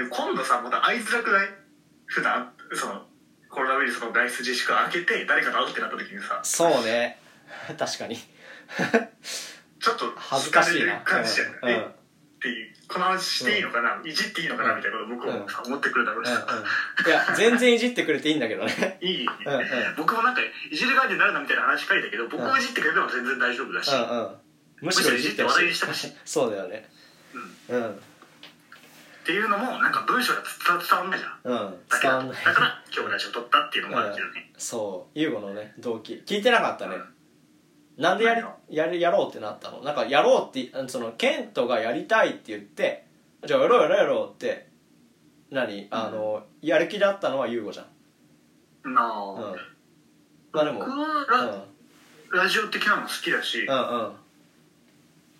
で今度さまた会いづらくない？普段？そのコロナウイルスの外出自粛明けて誰かと会うってなった時にさ。そうね。確かに。ちょっと恥ずかしい感じじゃん、うん。えっていうこの話していいのかな、いじっていいのかな？みたいなこと僕もさ思ってくるだろうしいや全然いじってくれていいんだけどね。いい、うんうん。僕もなんかいじる側になるなみたいな話書いたけど僕をいじってくれても全然大丈夫だし、うんうん。むしろいじってほむしろいじしてほしい。そうだよね。うん。うんっていうのもなんか文章が伝わんないじゃん。うん。だから伝わんない。だから今日ラジオ撮ったっていうのもあるけどね、そう。優吾のね動機。聞いてなかったね。なんでやりやるやろうってなったの？なんかやろうってそのケントがやりたいって言ってじゃあやろうやろうやろうって何？あの、やる気だったのは優吾じゃん。なあ、うん。まあでも僕うん。はラ,、ラジオ的なの好きだし。うんうん。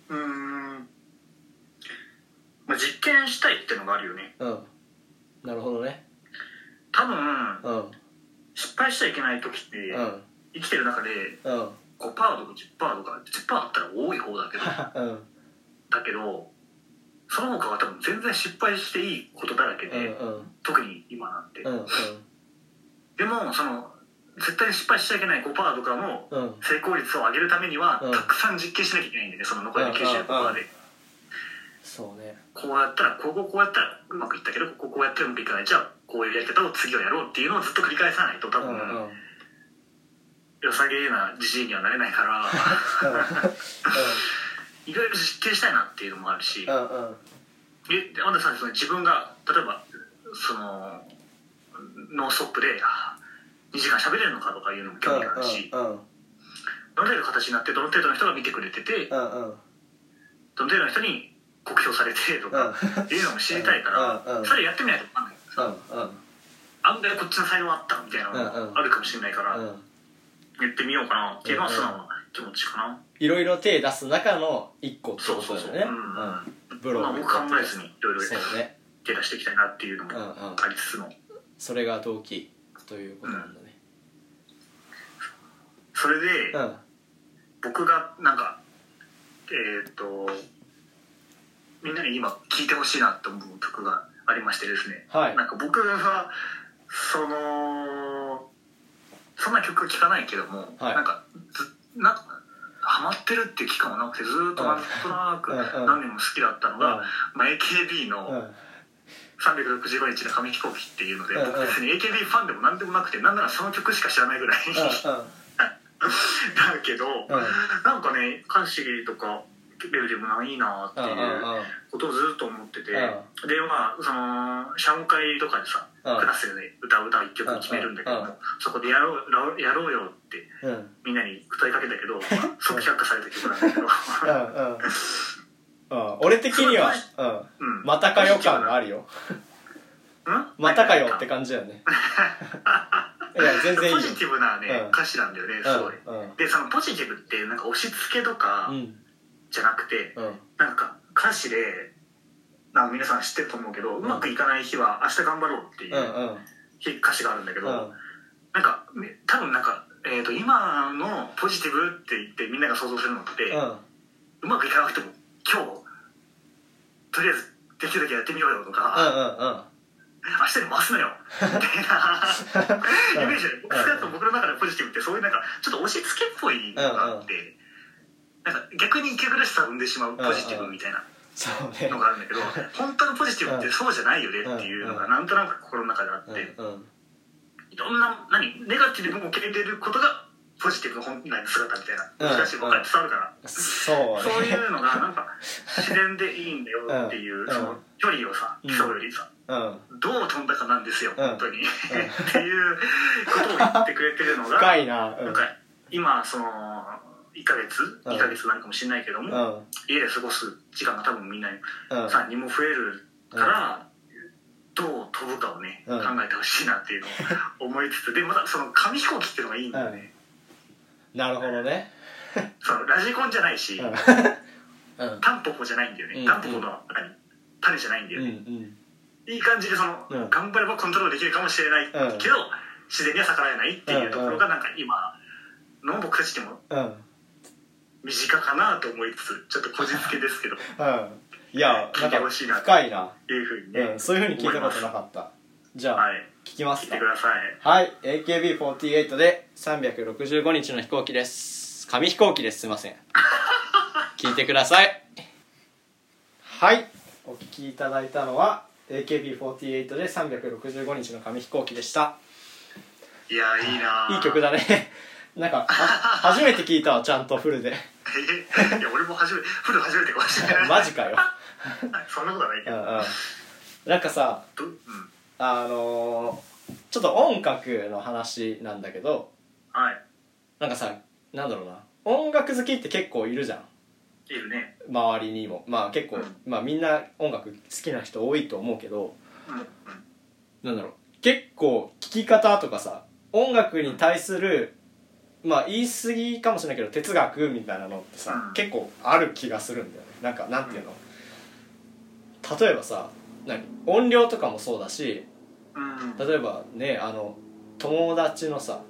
うーんまあ実験したいってのがあるよね。うん。なるほどね。多分うん。失敗しちゃいけない時って、うん。生きてる中でうん。5%とか10%とか10%あったら多い方だけど うん。だけどその他は多分全然失敗していいことだらけで、うんうん。特に今なんて、うんでもその絶対に失敗しちゃいけない5%とかのうん。うん成功率を上げるためには、うん。たくさん実験しなきゃいけないんだよね。その残りのうんうん95%で、そうね。こうやったらこここうやったらうまくいったけどこここうやったらうまくいかない。じゃあこういうやり方を次はやろうっていうのをずっと繰り返さないと多分、うんうん。うん良さげなじじいにはなれないから。いろいろ実験したいなっていうのもあるし、うんうん。えであんたさんその自分が例えばそのノンストップであ2時間喋れるのかとかいうのも興味があるし、うんうんどの程度形になってどの程度の人が見てくれてて、うんうん。どの程度の人に酷評されてとかっていうのも知りたいから、それやってみないと分かんない。うん。うん。案外こっちの才能あったみたいなのがあるかもしれないから、うん。やってみようかな。っていうのはうん。素直な気持ちかな、いろいろ手出す中の一個ってことだよね。そうそうそう。うん。ブログまあ僕考えずにいろいろ手出していきたいなっていうのもありつつも、それが動機ということなんだね。それで、うん。僕がなんかえーっとみんなに今聴いてほしいなと思う曲がありましてですね、はい。なんか僕はそのそんな曲聴かないけども、はい。なんかずなんかハマってるっていう期間はなくてずーっとなんとなく 何年も好きだったのが、まあ、AKB うん。の365日の紙飛行機っていうので、僕別に AKB ファンでも何でもなくてなんならその曲しか知らないぐらい。だけど、なんかね歌詞とかレベルもないいなっていうことをずっと思ってて、うでまあその謝恩会とかでさ、うん。クラスで歌う歌一曲決めるんだけども、そこでやろうやろうよってうん。みんなに歌いかけたけど、ま あ即却下された曲なんだけど、うん俺的にはうん。うん、またかよ感があるよ。うん？またかよって感じだよね。いや全然いいよ。ポジティブなね、うん。歌詞なんだよねすごい、でそのポジティブってなんか押し付けとかうんじゃなくて、うん。なんか歌詞でなんか皆さん知ってると思うけど、うまくいかない日は明日頑張ろうっていう歌詞があるんだけど、うん。なんかね多分なんか、えー、と今のポジティブって言ってみんなが想像するのって、ううんまくいかなくても今日とりあえずできるだけやってみようよとうんか、うん。明日に回すのよみたいな イメージで僕の中でポジティブってそういうなんかちょっと押し付けっぽいのがあって、なんか逆に息苦しさを生んでしまうポジティブみたいなのがあるんだけど 本当のポジティブってそうじゃないよねっていうのがなんとなく心の中であって。いろんな何ネガティブも受け入れることがポジティブの本来の姿みたいうんな難しい分かり伝わるから、そうそういねうのがなんか 自然でいいんだよっていう、うん。その距離をさうん。競うよりさ、うん。どう飛んだかなんですよ、うん。本当に、っていうことを言ってくれてるのが 深いな。うん。なんか今その1ヶ月うん。2ヶ月なのかもしれないけども、家で過ごす時間が多分みんなうん。うんさんにも増えるから、どう飛ぶかをね、うん。考えてほしいなっていうのを思いつつでまたその紙飛行機っていうのがいいんだよね、なるほどね。そのラジコンじゃないし、うん。うん。タンポポじゃないんだよね、うん。タンポポの中に種じゃないんだようんうね、ん。いい感じでその、うん。頑張ればコントロールできるかもしれないけど、うん自然には逆らえないっていうところがなんか今の僕たちにもうん身近かなと思いつつちょっとこじつけですけど。うん。いや 聞ないんかてほしいなと。深いな、いうふうにね、うん、そういうふうに聞いたことなかった。じゃあ、はい。聞きますか聞いてください。はい。AKB48 で365日の飛行機です。紙飛行機です。すいません。聞いてください。はい。お聞きいただいたのは AKB48 で365日の紙飛行機でした。いやいいないいい曲だねなんか あ初めて聞いたわちゃんとフルで。え？いや俺も初めてフル初めてかもしれない。マジかよ。そんなことはないけど。うんうん。なんかさどうん。あのーちょっと音楽の話なんだけど。はい。なんかさなんだろうな。音楽好きって結構いるじゃん。いるね。周りにも。まあ結構、うん。まあみんな音楽好きな人多いと思うけど。うんうん。なんだろう。結構聴き方とかさ音楽に対するまあ言い過ぎかもしれないけど哲学みたいなのってさ、うん。結構ある気がするんだよね。なんかなんていうの、例えばさ何？音量とかもそうだしうん。例えばねあの友達のさ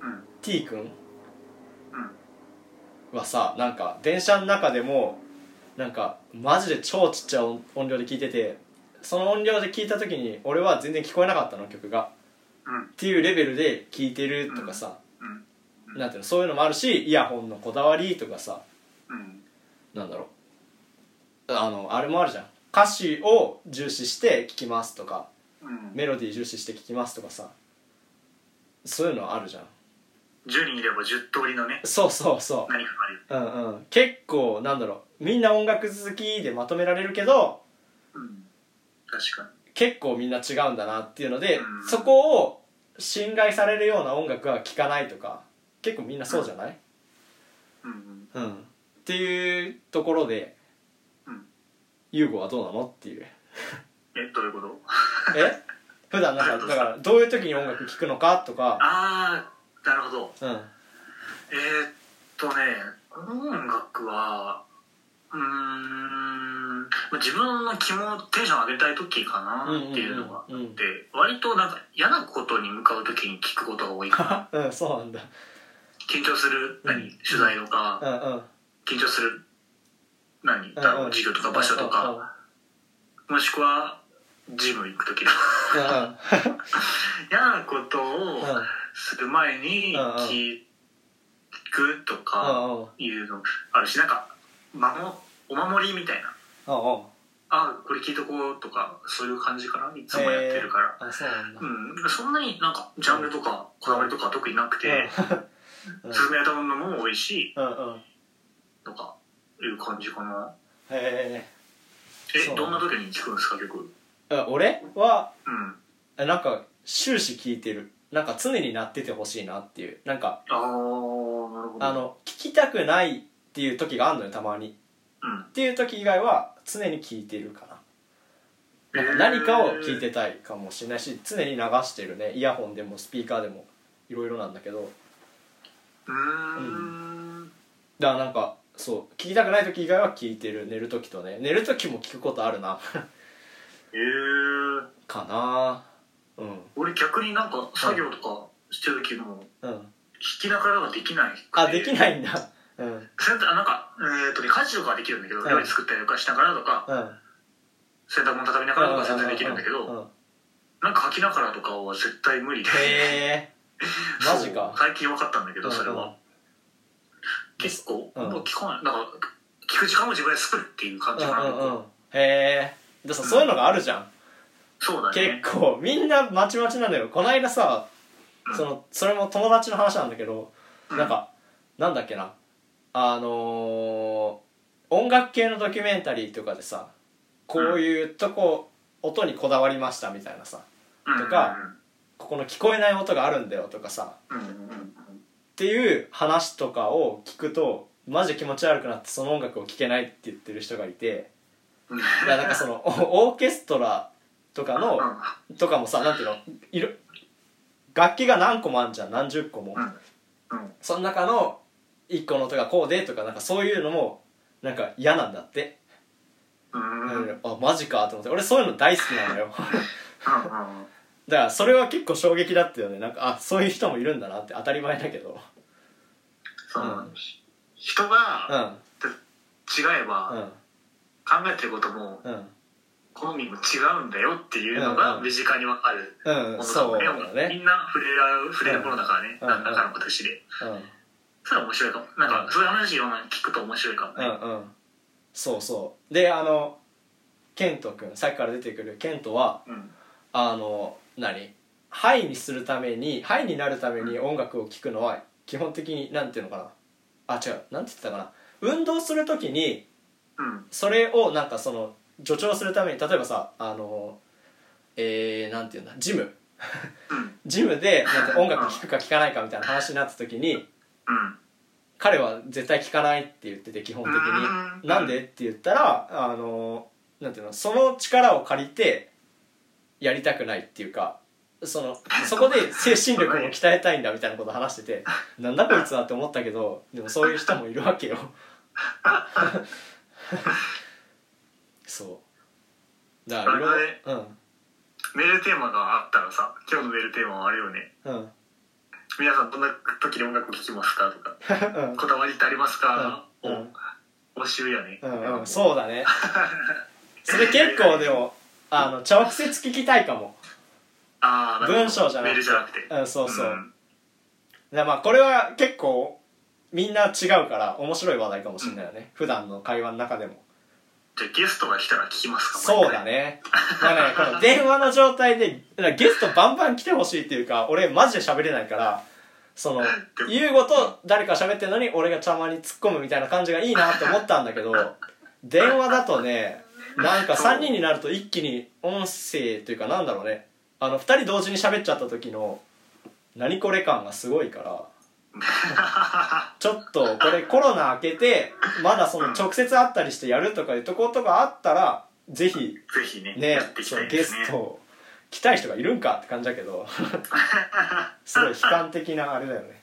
うん。T 君はさなんか電車の中でもなんかマジで超ちっちゃい音音量で聞いててその音量で聞いた時に俺は全然聞こえなかったの曲が。うん。っていうレベルで聞いてるとかさ、うんなんていうのそういうのもあるしイヤホンのこだわりとかさうん。なんだろう。あのあれもあるじゃん。歌詞を重視して聴きますとかうん。メロディー重視して聴きますとかさそういうのあるじゃん。10人いれば10通りのね。そうそうそう。何かがあるうんうん。結構なんだろう。みんな音楽好きでまとめられるけどうん。確かに。結構みんな違うんだなっていうので、うん。そこを信頼されるような音楽は聴かないとか結構みんなそうじゃない、うんうん。っていうところでうん。優吾はどうなの？っていう。えどういうこと？え？普段なんかだからどういう時に音楽聴くのかとか。ああなるほど。うん。えー、っとね音楽はうーんまあ自分の気もテンション上げたい時かなっていうのがあって、うんうんうんうん。割となんか嫌なことに向かう時に聞くことが多いかな。うんそうなんだ緊張する何、うん。取材とか、緊張する何？だろう授業とか場所とか、もしくはジム行く時とか嫌なことをうんする前に聞くとかいうのあるしなんか守お守りみたいな。あこれ聞いとこうとかそういう感じかな？いつもやってるから、あそうなんだ。うん、そんなになんかジャンルとかこだわりとかは特になくて、うん。進めたものも多いしうんうん。とかいう感じかな。へそう。えどんな時に聞くんですか曲？え俺？はうん。えなんか終始聞いてる。なんか常になっててほしいなっていう。なんかああなるほど。あの聞きたくないっていう時があるのよたまに。うん。っていう時以外は常に聞いてるかな。なんか何かを聞いてたいかもしれないし常に流してるね。イヤホンでもスピーカーでもいろいろなんだけどうーん。だからなんかそう聞きたくない時以外は聞いてる。寝る時とね。寝る時も聞くことあるな。えー、かな。うん。俺逆になんか作業とかしてる時もうん。弾きながらができないあできないんだ。うん。洗濯あなんかえーっとね家事とかはできるんだけどうん。料理作ったりとかしながらとかうん。洗濯物畳みながらとか全然できるんだけうん。どなんか書きながらとかは絶対無理で。へえマジかそう最近分かったんだけどそれは。結構うんもう聞かない。なんか聞く時間も自分で作るっていう感じかな。うんうんうん。へえでさそういうのがあるじゃん。そうだね。結構みんなまちまちなんだよこの間さうん。そのそれも友達の話なんだけどうん。なんかなんだっけな。あのー音楽系のドキュメンタリーとかでさこういうとこ音にこだわりましたみたいなさとかここの聞こえない音があるんだよとかさっていう話とかを聞くとマジで気持ち悪くなってその音楽を聴けないって言ってる人がいていやなんかそのおオーケストラとかのとかもさなんていうのいろ楽器が何個もあんじゃん何十個も、その中の1個の音がこうでとかなんかそういうのもなんか嫌なんだって、あマジかと思って。俺そういうの大好きなのよだからそれは結構衝撃だったよね。なんかあそういう人もいるんだなって当たり前だけど。そううん人うがん。違えばうん。考えてることもうん。好みも違うんだよっていうのがうんうん。身近にわかるうんものだそうだね。みんな触れら触れるものだからね、うん。何らかの形で。うん。それは面白いかも。なんうん。かそういう話いろんなの聞くと面白いかもね、うんうん。そうそう。であのケント君さっきから出てくるケントはうん。あの何？ハイにするためにハイになるために音楽を聴くのは基本的になんていうのかな？あ違う。なんて言ってたかな？運動する時にうん。それをなんかその助長するために例えばさあのえー、なんていうんだ？ジム。うん。ジムでなんて音楽聴くか聴かないかみたいな話になった時にうん。彼は絶対聴かないって言ってて基本的うん。になんで？って言ったらあのなんていうの？その力を借りてやりたくないっていうかその そこで精神力を鍛えたいんだみたいなことを話してて なんだこいつはって思ったけどでもそういう人もいるわけよ。そう。だからいろあれうん。メールテーマがあったらさ今日のメールテーマはあれよね。うん。皆さんどんな時に音楽聴きますかとかうん。こだわりってありますか、うん。を募集やね、うんうんそうだねそれ結構でもあの直接聞きたいかも。ああ文章じゃなくて。メールじゃなくて。うんそうそう、ん。でまあこれは結構みんな違うから面白い話題かもしれないよね、普段の会話の中でも。じゃあゲストが来たら聞きますか？そうだね。だねこの電話の状態でゲストバンバン来てほしいっていうか俺マジで喋れないからその優吾と誰か喋ってるのに俺がたまに突っ込むみたいな感じがいいなって思ったんだけど電話だとねなんか3人になると一気に音声というかなんだろうね。あの2人同時に喋っちゃった時の何これ感がすごいから。ちょっとこれコロナ明けてまだその直接会ったりしてやるとかいうとことかあったらぜひぜひねゲスト来たい人がいるんかって感じだけど。すごい悲観的なあれだよね。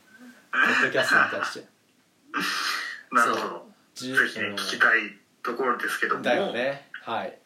ポッドキャストに対して。なるほそどじぜひね聞きたいところですけども。だよねはい